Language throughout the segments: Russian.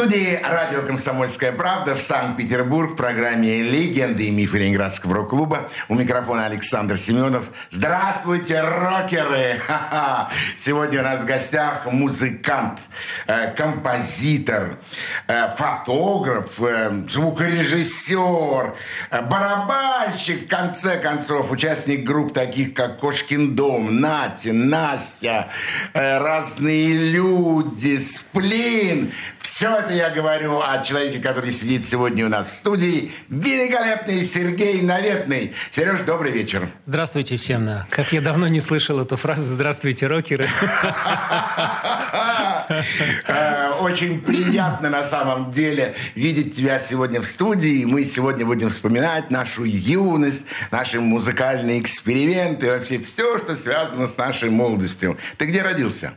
студии радио «Комсомольская правда» в Санкт-Петербург в программе «Легенды и мифы Ленинградского рок-клуба». У микрофона Александр Семенов. Здравствуйте, рокеры! Ха-ха. Сегодня у нас в гостях музыкант, э, композитор, э, фотограф, э, звукорежиссер, барабанщик, в конце концов, участник групп таких, как «Кошкин дом», «Натя», «Настя», «Разные люди», «Сплин». Все это я говорю о человеке, который сидит сегодня у нас в студии. Великолепный Сергей Наветный. Сереж, добрый вечер. Здравствуйте всем. Как я давно не слышал эту фразу «Здравствуйте, рокеры». Э, очень приятно на самом деле видеть тебя сегодня в студии. Мы сегодня будем вспоминать нашу юность, наши музыкальные эксперименты, вообще все, что связано с нашей молодостью. Ты где родился?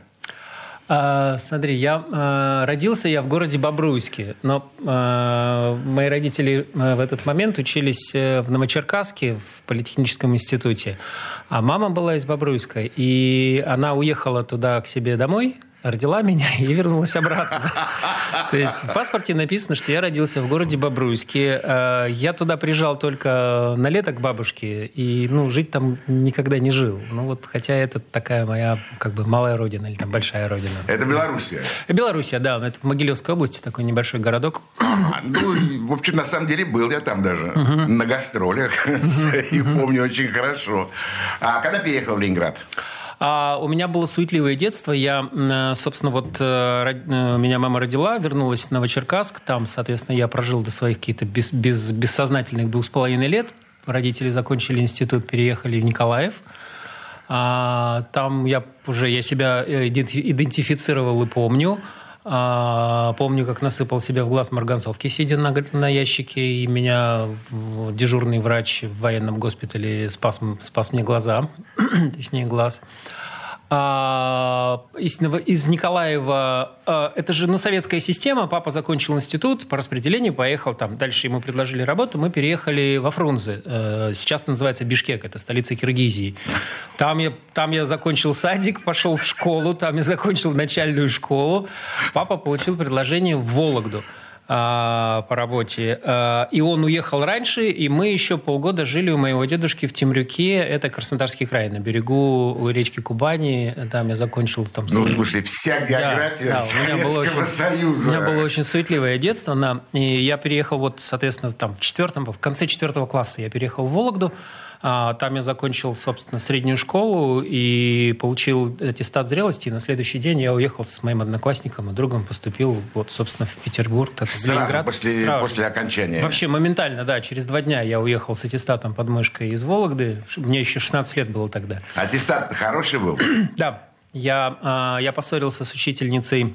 А, смотри, я а, родился я в городе Бобруйске, но а, мои родители а, в этот момент учились э, в Новочеркасске в политехническом институте, а мама была из Бобруйска, и она уехала туда к себе домой родила меня и вернулась обратно. То есть в паспорте написано, что я родился в городе Бобруйске. Э, я туда приезжал только на лето к бабушке, и ну, жить там никогда не жил. Ну вот, хотя это такая моя как бы малая родина или там большая родина. Это Белоруссия? Белоруссия, да. Это в Могилевской области такой небольшой городок. А, ну, в общем, на самом деле был я там даже на гастролях. И помню очень хорошо. А когда переехал в Ленинград? А у меня было суетливое детство. Я, э, собственно, вот э, э, меня мама родила, вернулась в Новочеркасск. Там, соответственно, я прожил до своих каких-то без, без, бессознательных двух с половиной лет. Родители закончили институт, переехали в Николаев. А, там я уже я себя идентифицировал и помню. А, помню, как насыпал себе в глаз марганцовки, сидя на, на ящике, и меня дежурный врач в военном госпитале спас, спас мне глаза, точнее глаз. А, из, Николаева. А, это же ну, советская система. Папа закончил институт по распределению, поехал там. Дальше ему предложили работу. Мы переехали во Фрунзе. Э, сейчас называется Бишкек, это столица Киргизии. Там я, там я закончил садик, пошел в школу, там я закончил начальную школу. Папа получил предложение в Вологду. А, по работе. А, и он уехал раньше, и мы еще полгода жили у моего дедушки в Темрюке. Это Краснодарский край, на берегу речки Кубани. Там я закончил... Там, ну, слушай, вся география да, да, Советского очень, Союза. У меня было очень суетливое детство. Да, и я переехал, вот, соответственно, там, в четвертом, в конце четвертого класса я переехал в Вологду. А, там я закончил, собственно, среднюю школу и получил аттестат зрелости. И на следующий день я уехал с моим одноклассником и другом, поступил, вот, собственно, в Петербург, так, в Ленинград. После, сразу. после окончания? Вообще моментально, да. Через два дня я уехал с аттестатом под мышкой из Вологды. Мне еще 16 лет было тогда. Аттестат хороший был? да. Я, а, я поссорился с учительницей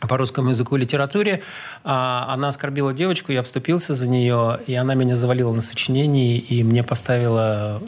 по русскому языку и литературе. А, она оскорбила девочку, я вступился за нее, и она меня завалила на сочинении, и мне поставила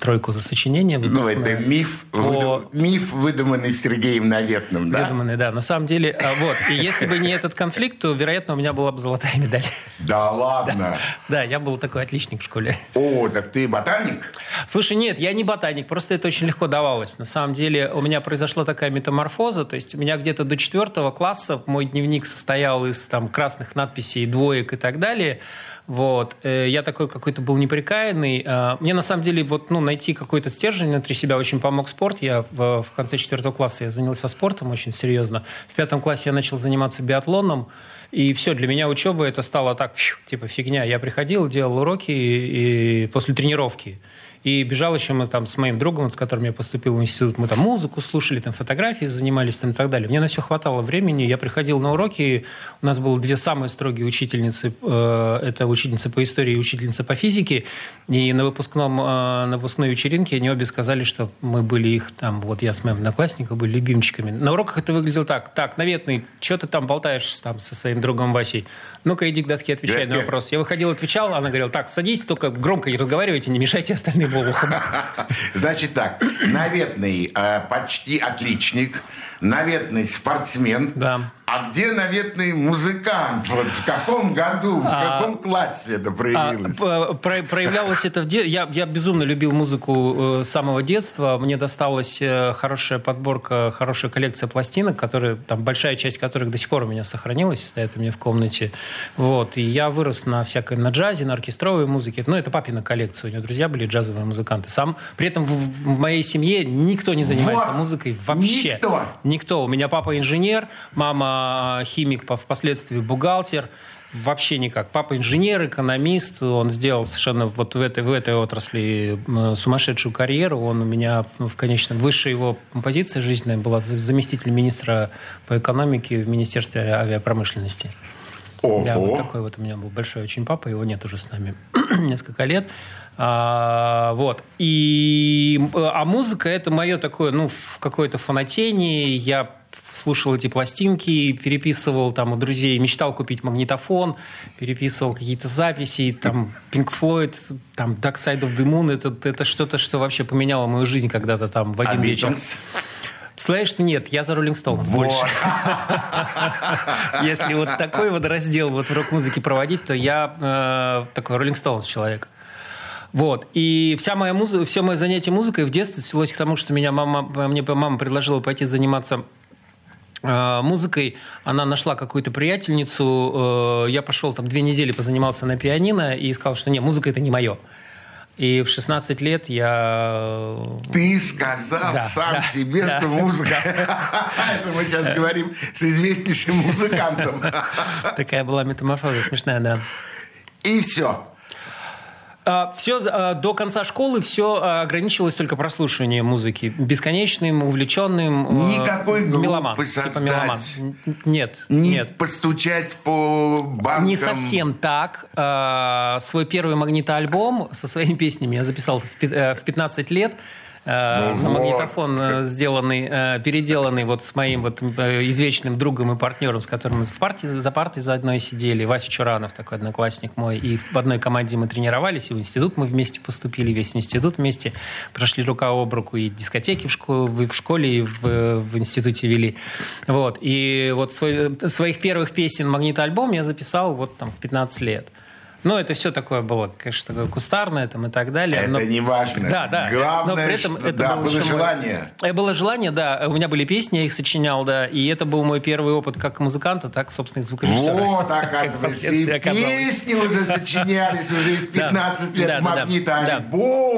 тройку за сочинение. Ну, это миф, по... выдум... миф, выдуманный Сергеем Наветным, да? Выдуманный, да. На самом деле, а, вот. И если бы не этот конфликт, то, вероятно, у меня была бы золотая медаль. Да ладно? Да, я был такой отличник в школе. О, так ты ботаник? Слушай, нет, я не ботаник, просто это очень легко давалось. На самом деле у меня произошла такая метаморфоза, то есть у меня где-то до четвертого класса мой дневник состоял из там, красных надписей, двоек и так далее. Вот. Э, я такой какой-то был неприкаянный. А, мне, на самом деле, вот, ну, найти какой-то стержень внутри себя очень помог спорт. Я в, в конце четвертого класса я занялся спортом очень серьезно. В пятом классе я начал заниматься биатлоном. И все, для меня учеба это стало так, типа, фигня. Я приходил, делал уроки и, и после тренировки. И бежал еще мы там с моим другом, с которым я поступил в институт, мы там музыку слушали, там фотографии занимались там, и так далее. Мне на все хватало времени. Я приходил на уроки, у нас было две самые строгие учительницы. Э, это учительница по истории и учительница по физике. И на, выпускном, э, на выпускной вечеринке они обе сказали, что мы были их там, вот я с моим одноклассником были любимчиками. На уроках это выглядело так. Так, наветный, что ты там болтаешь там со своим другом Васей? Ну-ка, иди к доске, отвечай на вопрос. Я выходил, отвечал, она говорила, так, садись, только громко не разговаривайте, не мешайте остальным Волохом. Значит так, наветный э, почти отличник, наветный спортсмен. Да. А где наветный музыкант? Вот в каком году, в А, каком классе это А, проявилось? п- про- проявлялось это в детстве. Я, я безумно любил музыку э, с самого детства. Мне досталась э, хорошая подборка, хорошая коллекция пластинок, которые, там, большая часть которых до сих пор у меня сохранилась, стоят у меня в комнате. Вот. И я вырос на всякой, на джазе, на оркестровой музыке. Ну, это папина коллекция. У него друзья были джазовые музыканты. Сам, при этом в, в моей семье никто не занимается Вот. музыкой вообще. Никто? Никто. У меня папа инженер, мама химик, по- впоследствии бухгалтер. Вообще никак. Папа инженер, экономист. Он сделал совершенно вот в этой, в этой отрасли сумасшедшую карьеру. Он у меня ну, в конечном... Высшая его позиция жизненная была за- заместитель министра по экономике в Министерстве авиапромышленности. Да, вот Ого! такой вот у меня был большой очень папа, его нет уже с нами несколько лет. А, вот. И, а музыка это мое такое, ну, в какое-то фанатение. Я слушал эти пластинки, переписывал там у друзей, мечтал купить магнитофон, переписывал какие-то записи, там Pink Floyd, там Dark Side of the Moon, это, это что-то, что вообще поменяло мою жизнь когда-то там в А один вечер. Beatles? Ты нет, я за Роллинг больше. Вот. Если вот такой вот раздел вот в рок-музыке проводить, то я э, такой Роллинг Стоунс человек. Вот. И вся моя музыка, все мое занятие музыкой в детстве свелось к тому, что меня мама, мне мама предложила пойти заниматься музыкой. Она нашла какую-то приятельницу. э, я пошел там две недели позанимался на пианино и сказал, что не, музыка это не мое. И в 16 лет я... Ты сказал Да, сам да, себе, да, что музыка... Это мы сейчас говорим с известнейшим музыкантом. Такая была метаморфоза смешная, да. И все. Все до конца школы все ограничивалось только прослушиванием музыки, бесконечным, увлеченным. Никакой группы меломан, типа создать. меломан. Н- Нет, Не нет. постучать по банкам. Не совсем так. А, Свой первый магнитоальбом со своими песнями я записал в пи- э, в 15 лет. Э, Ну на вот. магнитофон э, сделанный, э, переделанный вот с моим вот извечным другом и партнером, с которым мы в партии, за партой заодно сидели. Вася Чуранов, такой одноклассник мой. И в одной команде мы тренировались, и в институт мы вместе поступили, весь институт вместе прошли рука об руку, и дискотеки в, школе, в школе и в, в институте вели. Вот. И вот свой- своих первых песен магнитоальбом я записал вот там в 15 лет. Ну, это все такое было, конечно, такое кустарное там и так далее. Это но- не важно. Да, да. Главное, Но при этом что- это да, был было мой- желание. Э, Было желание, да. У меня были песни, я их сочинял, да. И это был мой первый опыт как музыканта, так, собственно, и звукорежиссера. Вот, оказывается, и песни уже сочинялись уже в Да. 15 лет, магнита.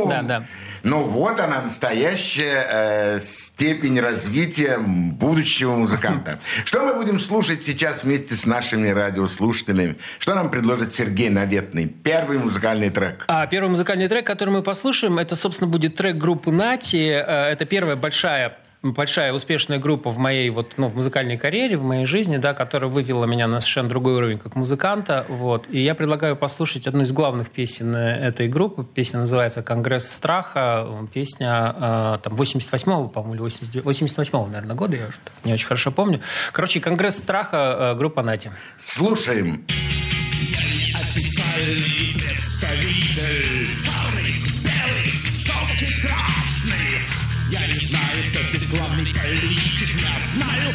Да, да. Ну вот она, настоящая э, степень развития будущего музыканта. Что мы будем слушать сейчас вместе с нашими радиослушателями? Что нам предложит Сергей Наветный? Первый музыкальный трек. А первый музыкальный трек, который мы послушаем, это, собственно, будет трек группы Нати. Э, Это первая большая большая успешная группа в моей вот, ну, в музыкальной карьере, в моей жизни, да, которая вывела меня на совершенно другой уровень как музыканта. Вот. И я предлагаю послушать одну из главных песен э, этой группы. Песня называется «Конгресс страха». Песня э, там, 88-го, по-моему, или 89 88-го, наверное, года, я не очень хорошо помню. Короче, «Конгресс страха» э, группа Нати. Слушаем. Официальный представитель знаю, кто здесь главный политик Я знаю,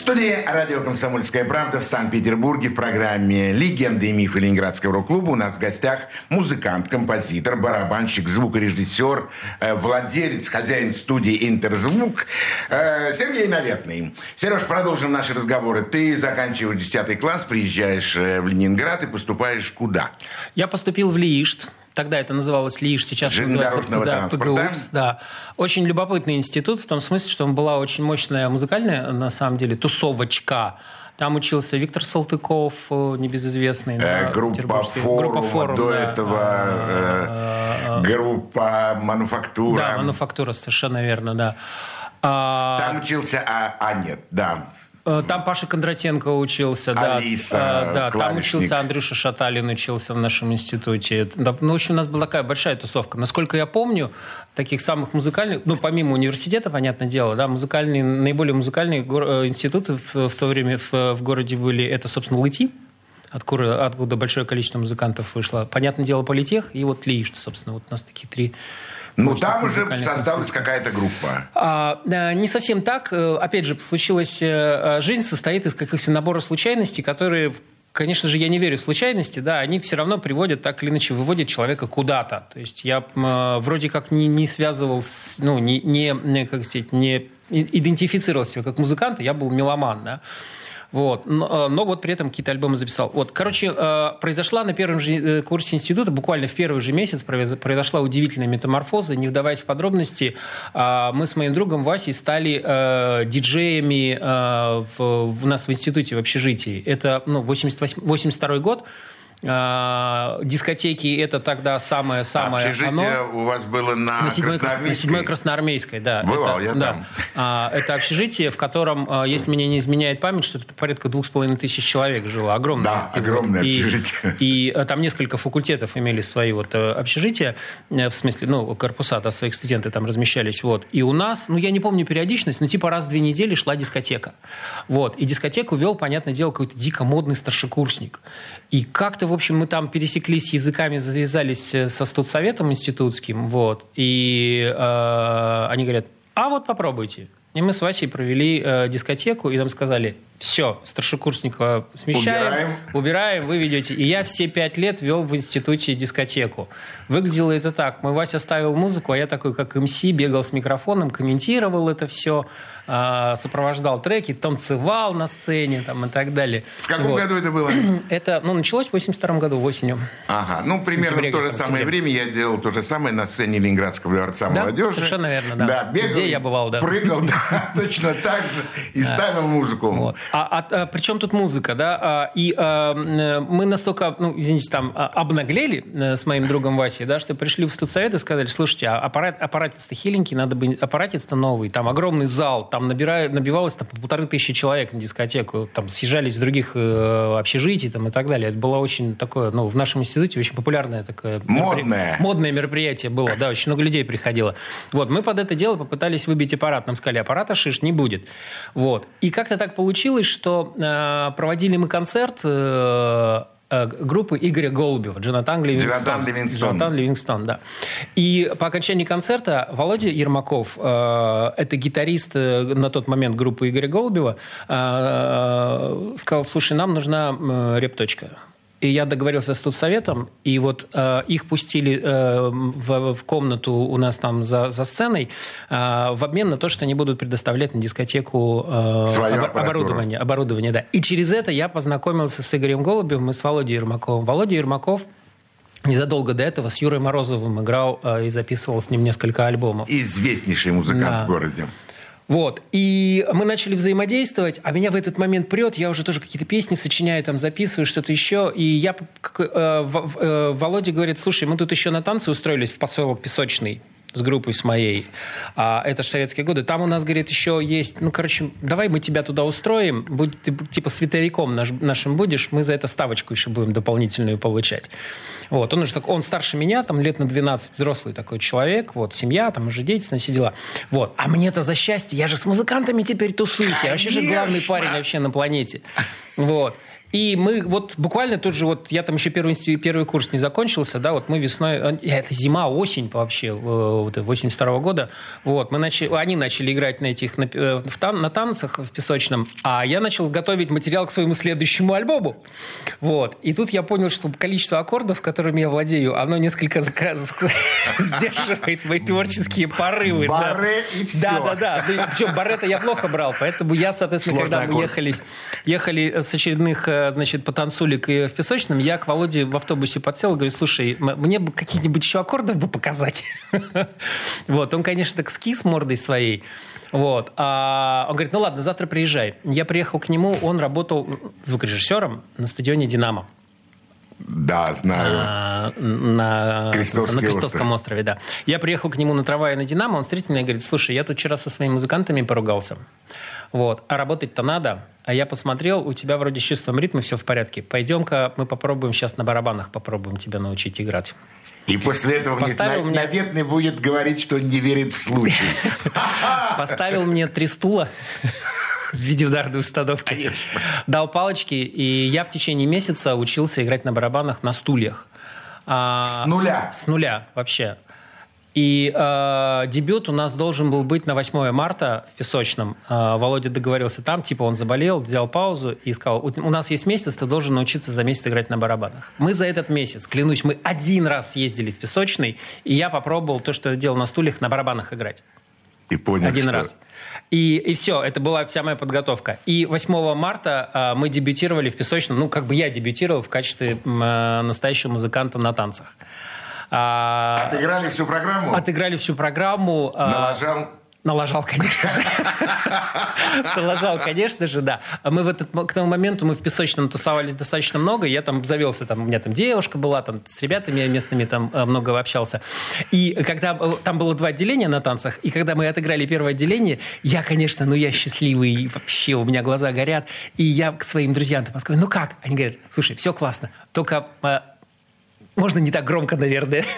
Студии радио «Комсомольская правда» в Санкт-Петербурге в программе «Легенды и мифы Ленинградского рок-клуба» у нас в гостях музыкант, композитор, барабанщик, звукорежиссер, э, владелец, хозяин студии «Интерзвук» э, Сергей Наветный. Сереж, продолжим наши разговоры. Ты заканчиваешь 10 класс, приезжаешь э, в Ленинград и поступаешь куда? Я поступил в ЛИИШТ. Тогда это называлось ЛИИШ, сейчас называется да. ПГУПС. Да. Очень любопытный институт в том смысле, что он была очень мощная музыкальная, на самом деле, тусовочка. Там учился Виктор Салтыков, э, небезызвестный. Э, да, группа. «Форум», Группа «Форум», до да. этого э, группа «Мануфактура». Да, мануфактура, совершенно верно, да. А, Там учился, а, а нет, да. Э, Там Паша Кондратенко учился, да. Алиса, Э, да, там учился Андрюша Шаталин, учился в нашем институте. Ну, в общем, у нас была такая большая тусовка. Насколько я помню, таких самых музыкальных, ну, помимо университета, понятное дело, да, музыкальные, наиболее музыкальные э, институты в, в то время в, в городе были, это, собственно, ЛИТИ, откуда, откуда большое количество музыкантов вышло. Понятное дело, Политех и вот ЛИИШ, собственно. Вот у нас такие три Ну, там уже создалась какая-то группа. А, э, не совсем так. Э, Опять же, случилась... э, Жизнь состоит из каких-то набора случайностей, которые... Конечно же, я не верю в случайности, да, они все равно приводят, так или иначе, выводят человека куда-то. То есть я э, вроде как не, не связывал, с, ну, не, не, как сказать, не идентифицировал себя как музыкант, я был меломан, да. Вот. Но, э, но вот при этом какие-то альбомы записал. Вот. Короче, э, произошла на первом же э, курсе института, буквально в первый же месяц произ- произошла удивительная метаморфоза. Не вдаваясь в подробности, мы с моим другом Васей стали диджеями в, у нас в институте, в общежитии. Это ну, 88, 82 год. Э, дискотеки это тогда самое-самое Общежитие оно. у вас было на, На седьмой, крас- на Красноармейской? Красноармейской, да. Бывал это, я да. там. А, это общежитие, в котором, а, если меня не изменяет память, что это порядка двух с половиной тысяч человек жило. Огромное. Да, И огромное и- общежитие. И, а, там несколько факультетов имели свои вот э, общежития, э, в смысле, ну, корпуса, да, своих студенты там размещались. Вот. И у нас, ну, я не помню периодичность, но типа раз в две недели шла дискотека. Вот. И дискотеку вел, понятное дело, какой-то дико модный старшекурсник. И как-то, в общем, мы там пересеклись языками, завязались э, со студсоветом институтским, вот, и э, они говорят, а вот попробуйте. И мы с Васей провели э, дискотеку, и нам сказали, все, старшекурсника смещаем, Убираем. убираем, вы ведете. И я все пять лет вел в институте дискотеку. Выглядело это так. Мой Вася ставил музыку, а я такой, как МС, бегал с микрофоном, комментировал это все, а, сопровождал треки, танцевал на сцене там, и так далее. В каком Вот. году это было? Это ну, началось в 82 году, осенью. Ага, ну, примерно сентябре в то же в самое время я делал то же самое на сцене Ленинградского дворца Да, молодежи. совершенно верно, да. бегал, Где я бывал, да. Прыгал, да, точно так же. И ставил музыку. А, а, а при чем тут музыка, да? А, и а, мы настолько, ну, извините, там а, обнаглели э, с моим другом Васей, да, что пришли в студсовет и сказали, слушайте, а аппарат, аппаратец-то хиленький, надо бы аппаратец-то новый, там огромный зал, там набирают, набивалось там, по полторы тысячи человек на дискотеку, там съезжались из других э, общежитий там, и так далее. Это было очень такое, ну, в нашем институте очень популярное такое... меропри- Модное. Модное мероприятие было, да, очень много людей приходило. Вот, мы под это дело попытались выбить аппарат. Нам сказали, аппарата шиш не будет. Вот. И как-то так получилось, что э, проводили мы концерт э, э, группы Игоря Голубева, Джонатан Ливингстон. Джонатан Ливингстон. Джонатан Ливингстон, да. И по окончании концерта Володя Ермаков, э, это гитарист э, на тот момент группы Игоря Голубева, э, сказал, слушай, нам нужна э, репточка. И я договорился с студсоветом, и вот э, их пустили э, в, в комнату у нас там за, за сценой э, в обмен на то, что они будут предоставлять на дискотеку э, Свою аппаратуру. оборудование. Оборудование, да. И через это я познакомился с Игорем Голубевым и с Володей Ермаковым. Володя Ермаков незадолго до этого с Юрой Морозовым играл э, и записывал с ним несколько альбомов. Известнейший музыкант Да. в городе. Вот. И мы начали взаимодействовать, а меня в этот момент прет, я уже тоже какие-то песни сочиняю, там записываю что-то еще. И я, э, э, Володя говорит, слушай, мы тут еще на танцы устроились в поселок Песочный. С группой с моей. А, это же советские годы. Там у нас, говорит, еще есть... Ну, короче, давай мы тебя туда устроим. Будь, ты, типа световиком наш, нашим будешь. Мы за это ставочку еще будем дополнительную получать. Вот. Он уже так, он старше меня, там лет на 12, взрослый такой человек, вот, семья, там уже дети, все дела. Вот. А мне-то за счастье, я же с музыкантами теперь тусуюсь, я вообще же главный парень вообще на планете. Вот. И мы вот буквально тут же, вот я там еще первый, первый курс не закончился, да, вот мы весной, э, это зима, осень вообще, э, вот, 82 -го года, вот, мы начали, они начали играть на этих, на, э, в тан, на танцах в песочном, а я начал готовить материал к своему следующему альбому, вот, и тут я понял, что количество аккордов, которыми я владею, оно несколько сдерживает мои творческие порывы. Барре и все. Да, да, да, причем барре я плохо брал, поэтому я, соответственно, когда мы ехали, ехали с очередных значит, по танцулик и в песочном, я к Володе в автобусе подсел и говорю, слушай, мне бы какие-нибудь еще аккордов бы показать. Вот, он, конечно, так скис мордой своей. Вот. А он говорит, ну ладно, завтра приезжай. Я приехал к нему, он работал звукорежиссером на стадионе «Динамо». Да, знаю. А, на, Крестовский на Крестовском остров. острове, да. Я приехал к нему на трамвае на «Динамо», он встретил меня и говорит, слушай, я тут вчера со своими музыкантами поругался. Вот. А работать-то надо. А я посмотрел, у тебя вроде с чувством ритма все в порядке. Пойдем-ка мы попробуем сейчас на барабанах попробуем тебя научить играть. И после этого Поставил мне мне- наветный будет говорить, что не верит в случай. Поставил мне три стула в виде ударной установки. Конечно. Дал палочки, и я в течение месяца учился играть на барабанах на стульях. А, С нуля. С нуля вообще. И э, дебют у нас должен был быть на 8 марта в Песочном. Э, Володя договорился там, типа он заболел, взял паузу и сказал, у, у нас есть месяц, ты должен научиться за месяц играть на барабанах. Мы за этот месяц, клянусь, мы один раз съездили в Песочный, и я попробовал то, что я делал на стульях, на барабанах играть. И понял, Один что- раз. И, и все, это была вся моя подготовка. И 8 марта а, мы дебютировали в Песочном, ну, как бы я дебютировал в качестве а, настоящего музыканта на танцах. А, Отыграли всю программу? отыграли всю программу. а, Налажал? Налажал, конечно же. Налажал, конечно же, да. А Мы в этот, к тому моменту мы в Песочном тусовались достаточно много. Я там завелся, там, у меня там девушка была, там с ребятами местными там э, много общался. И когда э, там было два отделения на танцах, и когда мы отыграли первое отделение, я, конечно, ну я счастливый, вообще у меня глаза горят. И я к своим друзьям там сказал, ну как? Они говорят, слушай, все классно, только э, можно не так громко, наверное.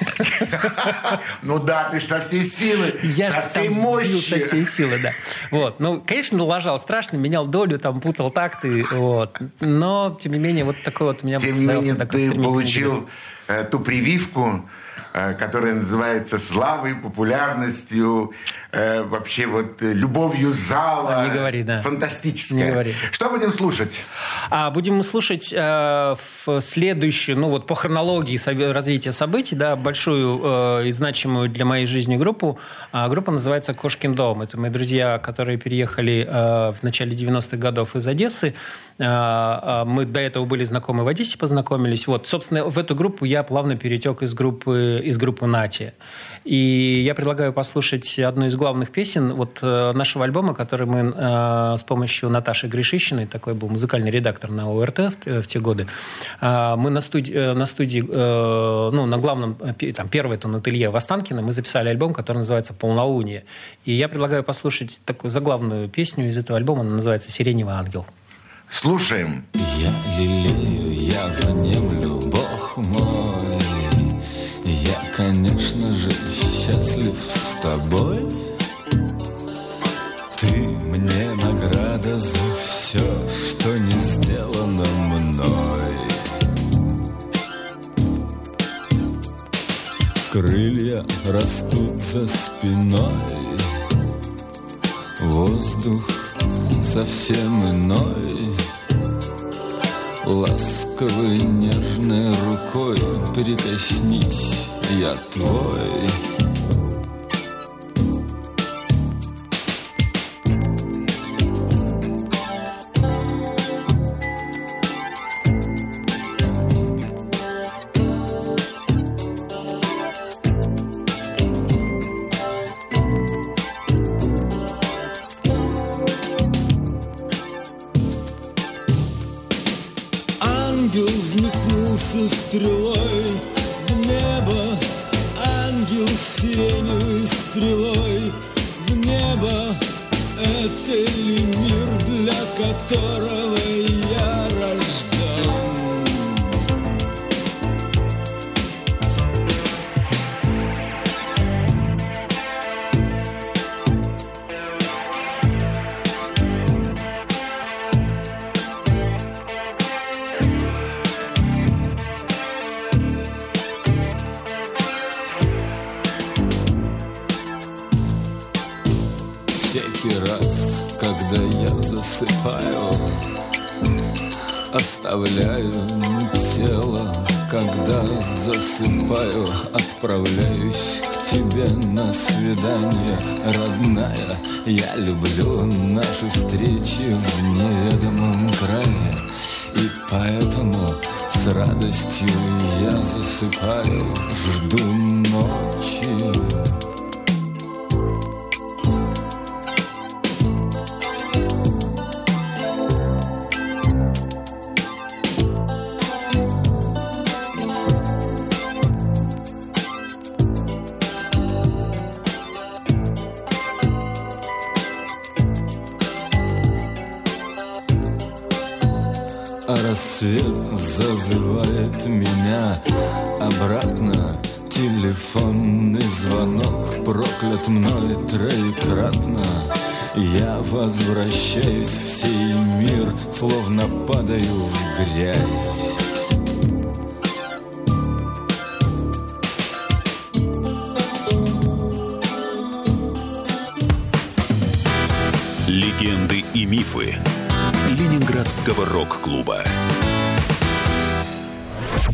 Ну да, ты со всей силы, Я со всей мощи. со всей силы, да. Вот. Ну, конечно, налажал страшно, менял долю, там, путал такты, вот. Но, тем не менее, вот такой вот у меня Тем не менее, ты получил э, ту прививку, которая называется славой, популярностью, э, вообще вот э, любовью зала. Не говори, да. Фантастическая. Не говори. Что будем слушать? А будем слушать э, в следующую, ну вот по хронологии развития событий, да, большую э, и значимую для моей жизни группу. А группа называется «Кошкин дом». Это мои друзья, которые переехали э, в начале 90-х годов из Одессы. Э, э, мы до этого были знакомы в Одессе, познакомились. Вот, собственно, в эту группу я плавно перетек из группы, из группы «Нати». И я предлагаю послушать одну из главных песен вот э, нашего альбома, который мы э, с помощью Наташи Гришищиной, такой был музыкальный редактор на ОРТ в, т- в те годы, э, мы на студии, э, на студии э, ну, на главном, э, там, первое это ателье в Останкино, мы записали альбом, который называется «Полнолуние». И я предлагаю послушать такую заглавную песню из этого альбома, она называется «Сиреневый ангел». Слушаем. Я лелею, я внемлю, Бог мой. Я, конечно же, счастлив с тобой. Ты мне награда за все, что не сделано мной. Крылья растут за спиной, воздух совсем иной. Ласковой нежной рукой прикоснись, я твой. Засыпаю Оставляю тело, когда засыпаю Отправляюсь к тебе на свидание, родная. Я люблю наши встречи в неведомом крае И поэтому с радостью я засыпаю Жду ночи зазывает меня обратно. Телефонный звонок проклят мной троекратно. Я возвращаюсь в сей мир, словно падаю в грязь. Легенды и мифы Ленинградского рок-клуба.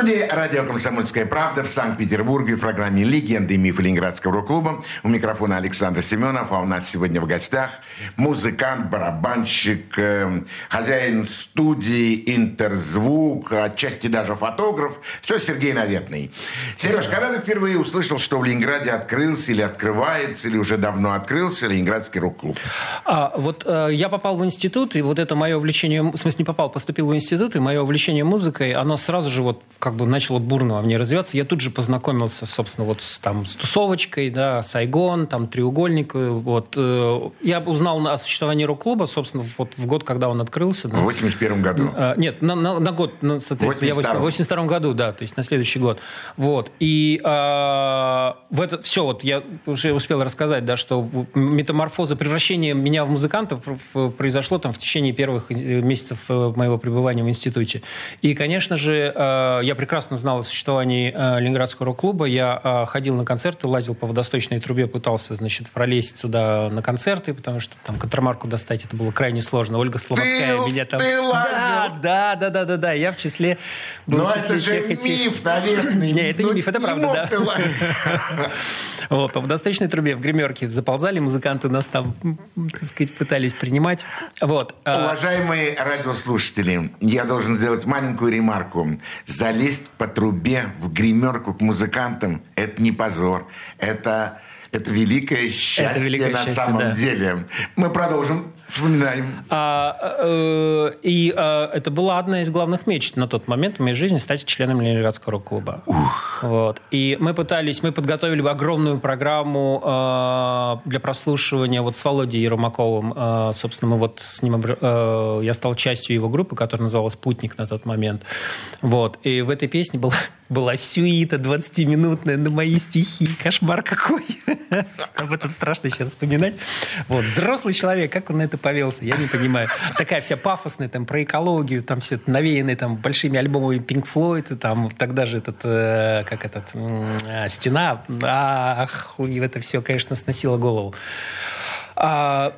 Студии радио «Комсомольская правда» в Санкт-Петербурге в программе «Легенды и мифы Ленинградского рок-клуба». У микрофона Александр Семенов, а у нас сегодня в гостях музыкант, барабанщик, э, хозяин студии «Интерзвук», отчасти даже фотограф. Все Сергей Наветный. Сереж, когда ты впервые услышал, что в Ленинграде открылся или открывается, или уже давно открылся Ленинградский рок-клуб? А, вот э, я попал в институт, и вот это мое увлечение, в смысле не попал, поступил в институт, и мое увлечение музыкой, оно сразу же вот как бы начало бурно во мне развиваться. Я тут же познакомился, собственно, вот с, там, с тусовочкой, да, Сайгон, там, Треугольник. э, Вот. э, Я узнал о существовании рок-клуба, собственно, вот в год, когда он открылся. да. В 81 году. А, Нет, на, на- на год, ну, соответственно, я в 82-м. 82 году, да, то есть на следующий год. Вот. И а, в это все, вот я уже успел рассказать, да, что метаморфоза, превращение меня в музыканта произошло там в течение первых месяцев моего пребывания в институте. И, конечно же, я прекрасно знал о существовании э, Ленинградского рок-клуба. Я э, ходил на концерты, лазил по водосточной трубе, пытался, значит, пролезть сюда на концерты, потому что там контрамарку достать это было крайне сложно. Ольга Слободская Ты- меня там... ты? Да, да, да, да, да, да. Я в числе... был Но в числе Ну, это же этих- миф, наверное. Не, это не Ну, миф, это правда, да. Вот, по водосточной трубе в гримерке заползали, музыканты нас там, так сказать, пытались принимать. Вот. а, Уважаемые радиослушатели, я должен сделать маленькую ремарку. Залезть по трубе в гримерку к музыкантам – это не позор. Это, это великое счастье великое на счастье, самом да. деле. Мы продолжим. Вспоминаем. А, э, и а, это была одна из главных мечт на тот момент в моей жизни стать членом Ленинградского рок-клуба. Вот. И мы пытались, мы подготовили огромную программу э, для прослушивания вот с Володей Ермаковым. Э, собственно, мы вот с ним, э, я стал частью его группы, которая называлась «Путник» на тот момент. Вот. И в этой песне была, была сюита 20-минутная на мои стихи. Кошмар какой. Об этом страшно сейчас вспоминать. Вот. Взрослый человек, как он на это повелся, я не понимаю. Такая вся пафосная, там, про экологию, там все это навеянное там большими альбомами Pink Floyd, там тогда же этот, э, как этот, а, стена, ах, и это все, конечно, сносило голову. А,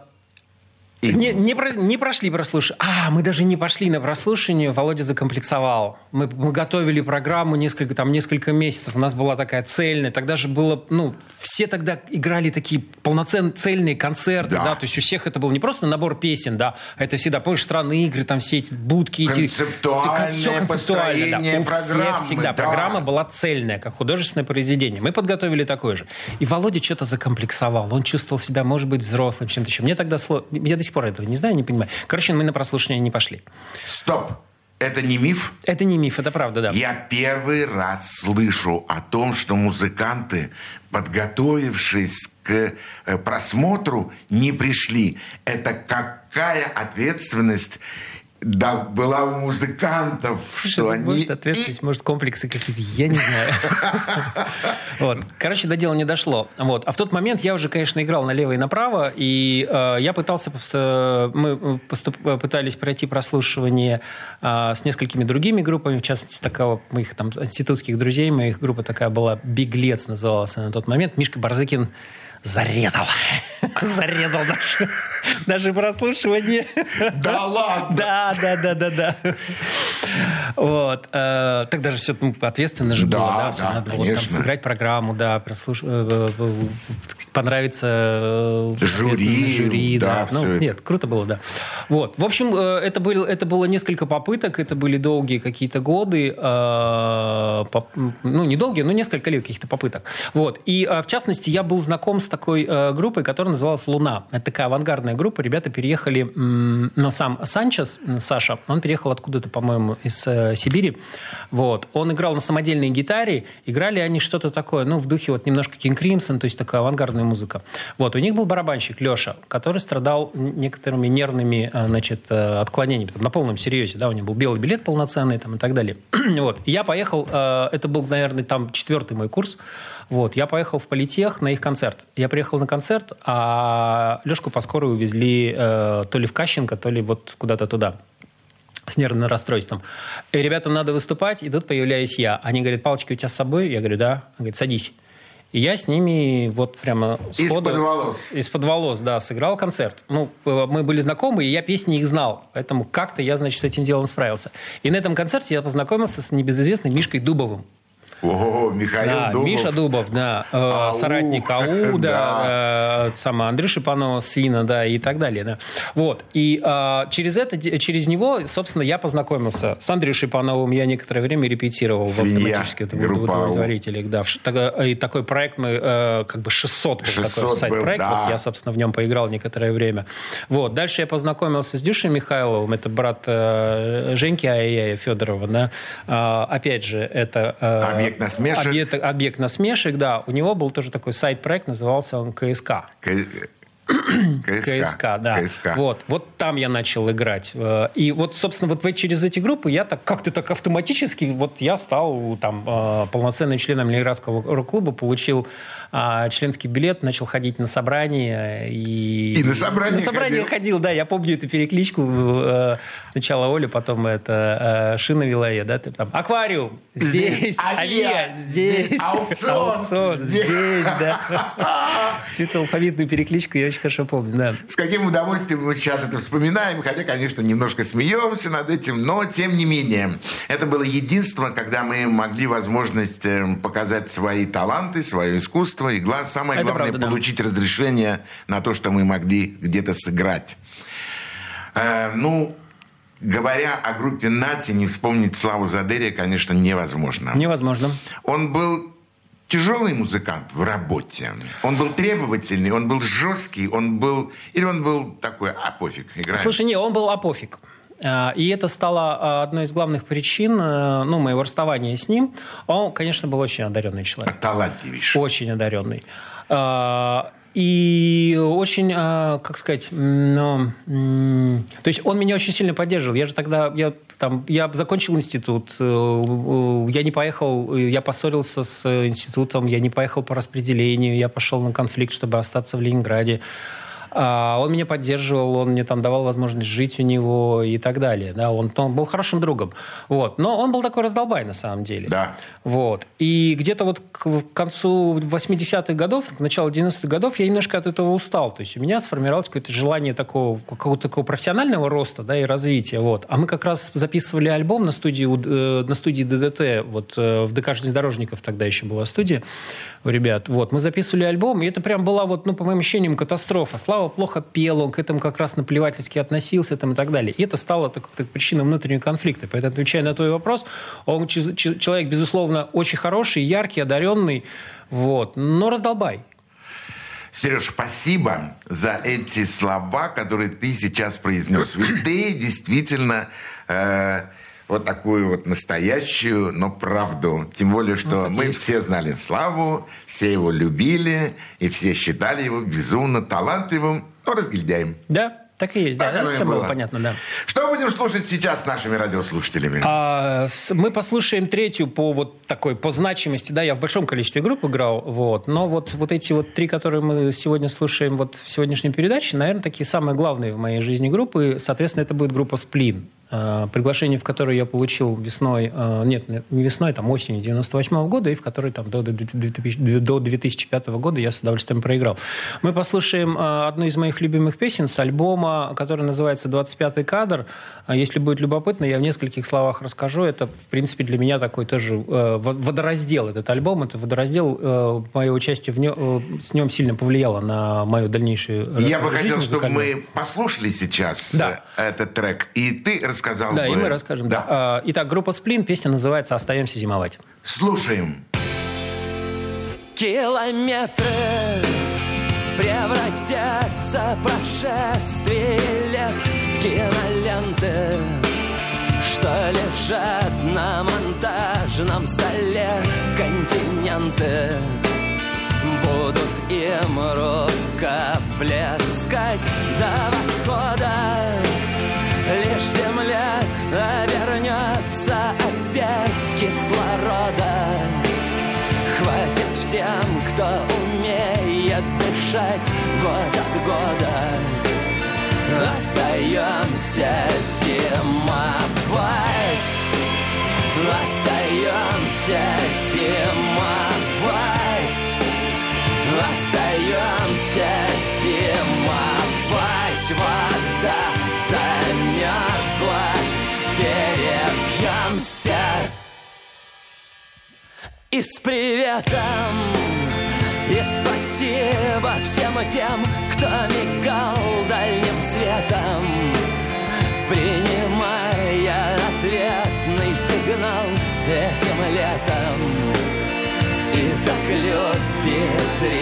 И- Не, не, про- не прошли прослушивание. А, мы даже не пошли на прослушивание. Володя закомплексовал. Мы, мы готовили программу несколько, там, несколько месяцев. У нас была такая цельная. Тогда же было... Ну, все тогда играли такие полноценные цельные концерты. Да. Да. То есть у всех это был не просто набор песен, да, а это всегда, помнишь, странные игры, там все эти будки. эти- Концептуальное всё концептуально, построение да. У всех всегда да. программа была цельная, как художественное произведение. Мы подготовили такое же. И Володя что-то закомплексовал. Он чувствовал себя, может быть, взрослым, чем-то еще. Мне тогда слово... Я до сих пор этого не знаю, не понимаю. Короче, мы на прослушивание не пошли. Стоп. Это не миф? Это не миф, это правда, да. Я первый раз слышу о том, что музыканты, подготовившись к э, просмотру, не пришли. Это какая ответственность да, была у музыкантов, Слушай, что ну, они... может, ответственность, может, комплексы какие-то, я не знаю. Вот. Короче, до дела не дошло. Вот. А в тот момент я уже, конечно, играл налево и направо, и э, я пытался... э, Мы поступ- э, пытались пройти прослушивание э, с несколькими другими группами, в частности, такого моих там институтских друзей, моих группа такая была «Беглец» называлась на тот момент. Мишка Барзыкин зарезал. Зарезал даже, даже прослушивание. Да ладно! Да, да, да, да, да. Вот. э, Тогда же все ответственно же Да, было, да, да, надо было там сыграть программу, да, прослуш- э, э, понравиться э, Жюри, жюри, да, да. Ну, нет, круто было, да. Вот. В общем, это, был, это было несколько попыток, это были долгие какие-то годы, ну, не долгие, но несколько лет каких-то попыток. Вот. И, в частности, я был знаком с такой группой, которая называлась «Луна». Это такая авангардная группа. Ребята переехали, но сам Санчес, Саша, он переехал откуда-то, по-моему, из э, Сибири. Вот. Он играл на самодельной гитаре. Играли они что-то такое, ну, в духе вот немножко King Crimson, то есть такая авангардная музыка. Вот. У них был барабанщик Леша, который страдал некоторыми нервными, э, значит, э, отклонениями. Там, на полном серьезе, да, у него был белый билет полноценный там, и так далее. вот. И я поехал, э, это был, наверное, там четвертый мой курс. Вот. Я поехал в Политех на их концерт. Я приехал на концерт, а Лешку по скорой увезли э, то ли в Кащенко, то ли вот куда-то туда с нервным расстройством. И, ребята, надо выступать, и тут появляюсь я. Они говорят, палочки у тебя с собой? Я говорю, да. Он говорит, садись. И я с ними вот прямо сходу... Из-под волос. Из-под волос, да, сыграл концерт. Ну, э, мы были знакомы, и я песни их знал. Поэтому как-то я, значит, с этим делом справился. И на этом концерте я познакомился с небезызвестным Мишкой Дубовым. О, Михаил Да, Дубов. Миша Дубов, да, э, Ау. соратник АУ, да, э, сама Андрюша Панова, Свина, да, и так далее, да. Вот, и э, через это, через него, собственно, я познакомился с Андрюшей Пановым, я некоторое время репетировал Свинья, в автоматических удовлетворителях, да. И такой проект мы, как бы 600 был 600 такой сайт-проект, да. вот я, собственно, в нем поиграл некоторое время. Вот, дальше я познакомился с Дюшей Михайловым, это брат Женьки Аяя Федорова, да. А, опять же, это... э, Объект насмешек. Объект, объект насмешек, да. У него был тоже такой сайт-проект, назывался он КСК. К- КСК. КСК, да. КСК. Вот, вот там я начал играть. Э, И вот, собственно, вот через эти группы я так как-то так автоматически, вот я стал там э, полноценным членом Ленинградского рок-клуба, получил а, членский билет, начал ходить на собрания. И, И на собрания На собрания ходил? ходил, да. Я помню эту перекличку. э, Сначала Оля, потом это э, Шина вела ее, да. Ты там, аквариум, здесь, авиа, здесь, аукцион, здесь, да. Всю эту алфавитную перекличку я очень хорошо помню, да. С каким удовольствием мы сейчас это вспоминаем, хотя, конечно, немножко смеемся над этим, но тем не менее. Это было единство, когда мы могли возможность э, показать свои таланты, свое искусство, и самое Это главное, правда, да. получить разрешение на то, что мы могли где-то сыграть. Э, ну, говоря о группе «Нати», не вспомнить Славу Задерия, конечно, невозможно. Невозможно. Он был тяжелый музыкант в работе. Он был требовательный, он был жесткий, он был... Или он был такой, а пофиг, играем. Слушай, не, он был апофиг. А, И это стало а, одной из главных причин э, ну, моего расставания с ним. Он, конечно, был очень одаренный человек. Талантливейший. Очень одаренный. И очень, а, как сказать, ну, то есть он меня очень сильно поддерживал. Я же тогда, я там, я закончил институт, э, я не поехал, я поссорился с институтом, я не поехал по распределению, я пошел на конфликт, чтобы остаться в Ленинграде. А, он меня поддерживал, он мне там давал возможность жить у него и так далее. Да, он, он был хорошим другом. Вот. Но он был такой раздолбай на самом деле. Да. Вот. И где-то вот к концу 80-х годов, к началу 90-х годов я немножко от этого устал. То есть у меня сформировалось какое-то желание такого, какого-то такого профессионального роста да, и развития. Вот. А мы как раз записывали альбом на студии, э, на студии ДДТ, вот э, в ДК железнодорожников тогда еще была студия у ребят. Вот. Мы записывали альбом, и это прям была, вот, ну, по моим ощущениям, катастрофа. Слава плохо пел, он к этому как раз наплевательски относился там, и так далее. И это стало так, так, причиной внутреннего конфликта. Поэтому, отвечая на твой вопрос, он человек, безусловно, очень хороший, яркий, одаренный, вот, но раздолбай. Сереж, спасибо за эти слова, которые ты сейчас произнес. Ведь ты действительно э, вот такую вот настоящую, но правду. Тем более, что мы все знали Славу, все его любили, и все считали его безумно талантливым, но разгильдяем. Да, так и есть, да, Так оно и все было было. понятно, да. Что будем слушать сейчас с нашими радиослушателями? А, с- мы послушаем третью по вот такой по значимости, да, я в большом количестве групп играл, вот, но вот вот эти вот три, которые мы сегодня слушаем вот в сегодняшней передаче, наверное, такие самые главные в моей жизни группы, соответственно, это будет группа Сплин. А, Приглашение, в которое я получил весной, а, нет, не весной, там осенью 98 года, и в которой там до, до 2000 до 2005 года я с удовольствием проиграл. Мы послушаем а, одну из моих любимых песен с альбома, который называется «25-й кадр». А Если будет любопытно, я в нескольких словах расскажу. Это, в принципе, для меня такой тоже э, во- водораздел, этот альбом. Это водораздел, э, мое участие в нем, э, с нем сильно повлияло на мою дальнейшую Я бы жизнь хотел, чтобы мы послушали сейчас Да. э, этот трек, и ты рассказал Да, бы... и мы расскажем. Да. А, Итак, группа «Сплин», песня называется «Остаемся зимовать». Слушаем. Километры превратятся прошествие лет в киноленты, что лежат на монтажном столе континенты. Будут им рукоплескать до восхода. Лишь земля обернется опять кислорода. Хватит всем, кто умеет дышать год от года. Остаемся зимовать. Остаемся зимовать. Остаемся зимовать. И с приветом, и спасибо всем тем, кто мигал дальним светом, принимая ответный сигнал этим летом. И так любит рисковать,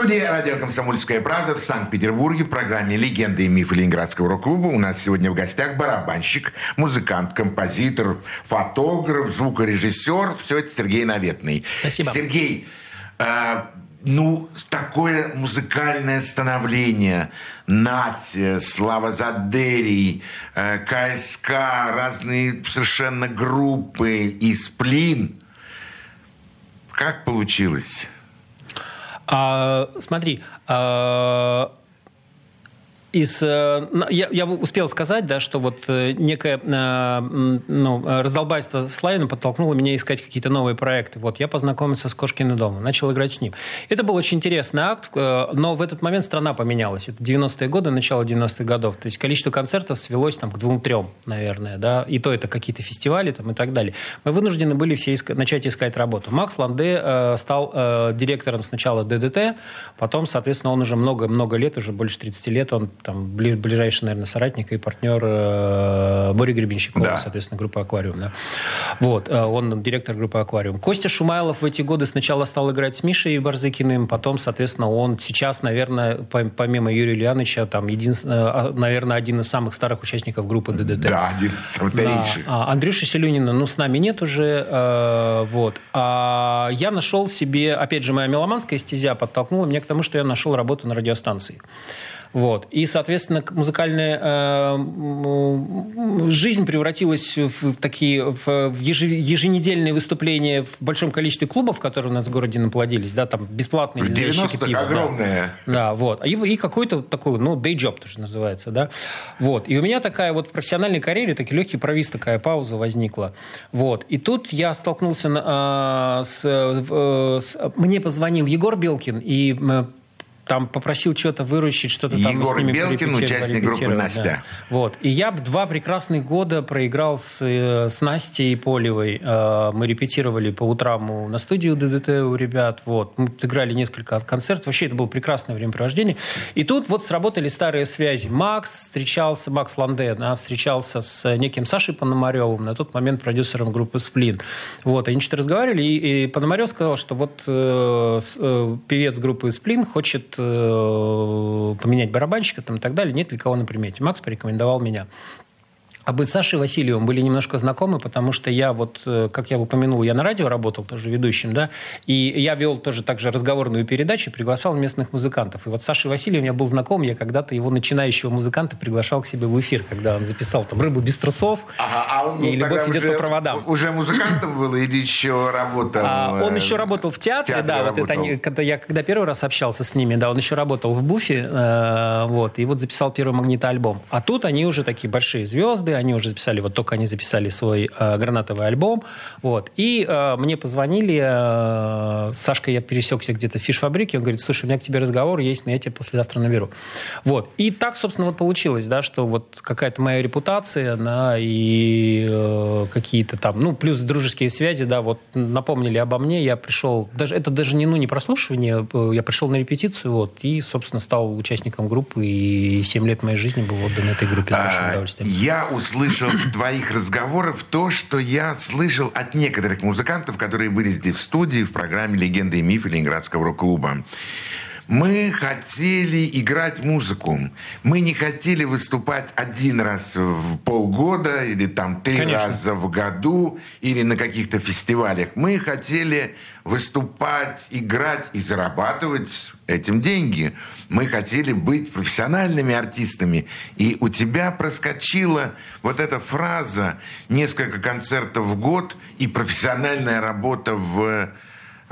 Студии радио «Комсомольская правда» в Санкт-Петербурге в программе «Легенды и мифы Ленинградского рок-клуба» у нас сегодня в гостях барабанщик, музыкант, композитор, фотограф, звукорежиссер. Все это Сергей Наветный. Спасибо. Сергей, э, ну, такое музыкальное становление. Натя, Слава Задерий, э, КСК, разные совершенно группы и Сплин. Как получилось? А, смотри, а, из, э, я, я успел сказать, да, что вот э, некое э, ну, раздолбайство с Славиным подтолкнуло меня искать какие-то новые проекты. Вот я познакомился с Кошкиным домом, начал играть с ним. Это был очень интересный акт, но в этот момент страна поменялась. Это 90-е годы, начало 90-х годов. То есть количество концертов свелось там, к двум-трем, наверное. Да? И то это какие-то фестивали там, и так далее. Мы вынуждены были все иска- начать искать работу. Макс Ланде э, стал э, директором сначала ДДТ, потом, соответственно, он уже много-много лет, уже больше 30 лет, он там бли- ближайший, наверное, соратник и партнер э, Бори Гребенщикова, Да. соответственно, группы «Аквариум». Да. Вот, э, он директор группы «Аквариум». Костя Шумайлов в эти годы сначала стал играть с Мишей Барзыкиным, потом, соответственно, он сейчас, наверное, по- помимо Юрия Ильяновича, там, единственный, наверное, один из самых старых участников группы ДДТ. Да, один из старейших. Да. А, Андрюши Селюнина, ну, с нами нет уже. э, вот. А я нашел себе, опять же, моя меломанская стезя подтолкнула меня к тому, что я нашел работу на радиостанции. Вот. И, соответственно, музыкальная э, жизнь превратилась в такие в еженедельные выступления в большом количестве клубов, которые у нас в городе наплодились, да, там бесплатные В ящики 90-х пива, да. огромное. Да, вот. И, и какой-то такой, ну, day job тоже называется, да. Вот. И у меня такая вот в профессиональной карьере такой легкий провис, такая пауза возникла. Вот. И тут я столкнулся на- а, с, э, с- Мне позвонил Егор Белкин и там попросил что-то выручить, что-то там Егор с ними Белкин, участник группы «Настя». да. Вот. И я два прекрасных года проиграл с, э, с Настей Полевой. Э, Мы репетировали по утрам на студии у ДДТ у ребят. Вот. Мы сыграли несколько концертов. Вообще это было прекрасное времяпровождение. И тут вот сработали старые связи. Макс встречался, Макс Ланде, да, встречался с неким Сашей Пономаревым, на тот момент продюсером группы «Сплин». Вот. Они что-то разговаривали, и, и Пономарев сказал, что вот э, э, певец группы «Сплин» хочет э, поменять барабанщика там, и так далее. Нет ли кого на примете? Макс порекомендовал меня. А мы с Сашей Васильевым были немножко знакомы, потому что я вот, э, как я упомянул, я на радио работал тоже ведущим, да, и я вел тоже также разговорную передачу, приглашал местных музыкантов. И вот с Сашей Васильевым я был знаком, я когда-то его начинающего музыканта приглашал к себе в эфир, когда он записал там «Рыбу без трусов», Ага, а он И «Любовь идет уже, по проводам». Уже музыкантом был или еще работал? А, он э, еще работал в театре, театре да, вот это работал. они, когда я когда первый раз общался с ними, да, он еще работал в Буфе, э, вот, и вот записал первый магнитоальбом. А тут они уже такие большие звезды, они уже записали, вот только они записали свой э, гранатовый альбом, вот, и э, мне позвонили, э, с Сашкой я пересекся где-то в фиш-фабрике, он говорит, слушай, у меня к тебе разговор есть, но я тебя послезавтра наберу. Вот, и так, собственно, вот получилось, да, что вот какая-то моя репутация, да, и э, какие-то там, ну, плюс дружеские связи, да, вот напомнили обо мне, я пришел, даже это даже не, ну, не прослушивание, э, я пришел на репетицию, вот, и, собственно, стал участником группы, и 7 лет моей жизни был отдан этой группе с большим А, удовольствием. Я услышал в твоих разговорах то, что я слышал от некоторых музыкантов, которые были здесь в студии в программе «Легенды и мифы» Ленинградского рок-клуба. Мы хотели играть музыку. Мы не хотели выступать один раз в полгода или там три Конечно. раза в году или на каких-то фестивалях. Мы хотели выступать, играть и зарабатывать этим деньги. Мы хотели быть профессиональными артистами. И у тебя проскочила вот эта фраза «несколько концертов в год и профессиональная работа в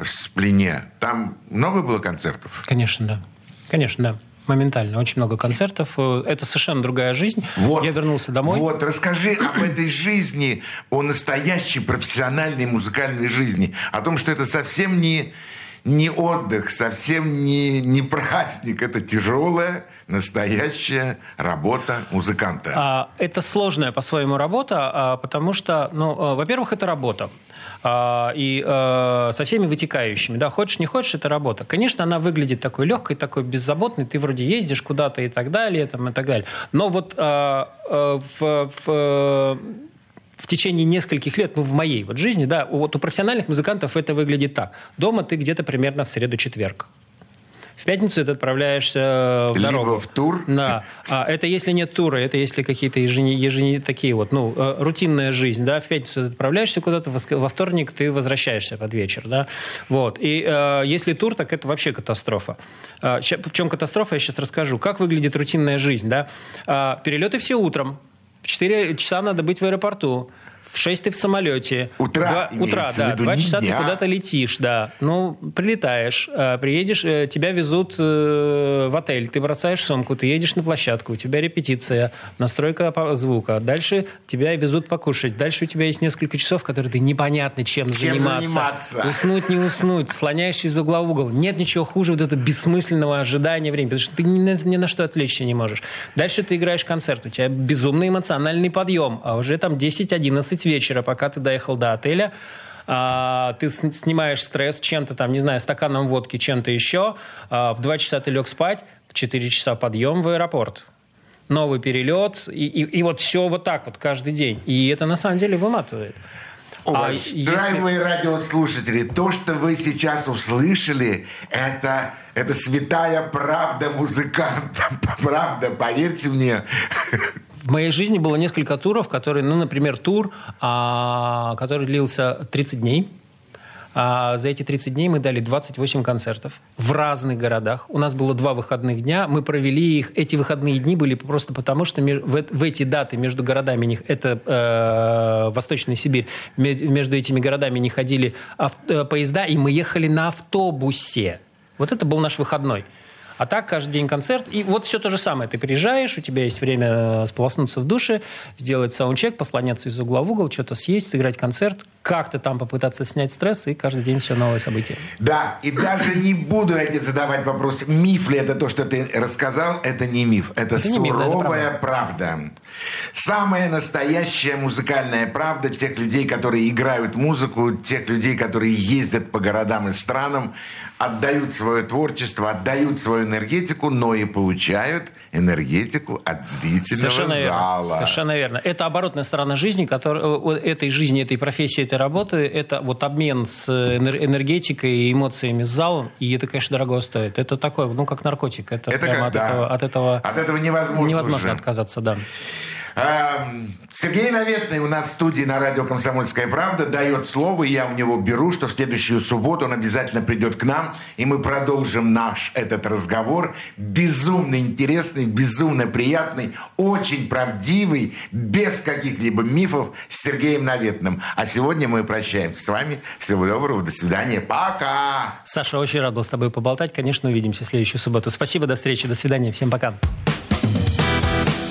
Сплине». Там много было концертов? Конечно, да. Конечно, да. Моментально. Очень много концертов. Э, Это совершенно другая жизнь. Вот. Я вернулся домой. Вот, расскажи об этой жизни, о настоящей профессиональной музыкальной жизни, о том, что это совсем не, не отдых, совсем не, не праздник, это тяжелая, настоящая работа музыканта. А, Это сложная по-своему работа, а, потому что, ну, а, во-первых, это работа. И со всеми вытекающими. Да, хочешь, не хочешь, это работа. Конечно, она выглядит такой легкой, такой беззаботной. Ты вроде ездишь куда-то и так далее, там, и так далее. Но вот в, в, в течение нескольких лет, ну, в моей вот жизни, да, вот у профессиональных музыкантов это выглядит так. Дома ты где-то примерно в среду-четверг. В пятницу ты отправляешься в Либо дорогу. в тур. Да. А это если нет тура, это если какие-то ежени, ежени- такие вот, ну, э, рутинная жизнь, да. В пятницу ты отправляешься куда-то, во вторник ты возвращаешься под вечер, да. Вот. И э, если тур, так это вообще катастрофа. А, в чем катастрофа, я сейчас расскажу. Как выглядит рутинная жизнь, да. А, перелеты все утром. В 4 часа надо быть в аэропорту. В 6 ты в самолете. Утра Два- утра, да. Два часа дня. ты куда-то летишь, да. Ну, прилетаешь, э, приедешь, э, тебя везут э, в отель, ты бросаешь сумку, ты едешь на площадку, у тебя репетиция, настройка звука. Дальше тебя везут покушать. Дальше у тебя есть несколько часов, которые ты непонятно чем, Чем заниматься. заниматься. Уснуть, не уснуть, слоняешься из угла в угол. Нет ничего хуже вот этого бессмысленного ожидания времени, потому что ты ни на, ни на что отвлечься не можешь. Дальше ты играешь концерт, у тебя безумный эмоциональный подъем, а уже там 10-11 вечера, пока ты доехал до отеля, а, ты снимаешь стресс чем-то там, не знаю, стаканом водки, чем-то еще, а, в 2 часа ты лег спать, в 4 часа подъем в аэропорт. Новый перелет, и, и- и вот все вот так вот каждый день. И это на самом деле выматывает. А если- Уважаемые радиослушатели, то, что вы сейчас услышали, это, это святая правда музыканта. Правда, поверьте мне. В моей жизни было несколько туров, которые, ну, например, тур, а, который длился 30 дней. А, за эти 30 дней мы дали 28 концертов в разных городах. У нас было два выходных дня. Мы провели их. Эти выходные дни были просто потому, что в, эт- в эти даты между городами них это э, Восточная Сибирь. ме- Между этими городами не ходили ав- э, поезда, и мы ехали на автобусе. Вот это был наш выходной. А так каждый день концерт. И вот все то же самое. Ты приезжаешь, у тебя есть время э, сполоснуться в душе, сделать саундчек, послоняться из угла в угол, что-то съесть, сыграть концерт, как-то там попытаться снять стресс, и каждый день все новое событие. Да, и даже не буду тебе задавать вопрос, миф ли это то, что ты рассказал, это не миф, это, Это не миф, это суровая правда. Самая настоящая музыкальная правда тех людей, которые играют музыку, тех людей, которые ездят по городам и странам, отдают свое творчество, отдают свою энергетику, но и получают энергетику от зрительного Совершенно верно. зала. Совершенно верно. Это оборотная сторона жизни, которая, э, этой жизни, этой профессии, этой работы. Это вот обмен с энер- энергетикой и эмоциями с залом. И это, конечно, дорого стоит. Это такое, ну, как наркотик. Это, Это прямо как, от, да. этого, от этого От этого невозможно невозможно уже. отказаться, да. Эм, Сергей Наветный у нас в студии на радио «Комсомольская правда» дает слово, и я у него беру, что в следующую субботу он обязательно придет к нам, и мы продолжим наш этот разговор. Безумно интересный, безумно приятный, очень правдивый, без каких-либо мифов с Сергеем Наветным. А сегодня мы прощаемся с вами. Всего доброго, до свидания, пока! Саша, очень рад был с тобой поболтать. Конечно, увидимся в следующую субботу. Спасибо, до встречи, до свидания. Всем пока.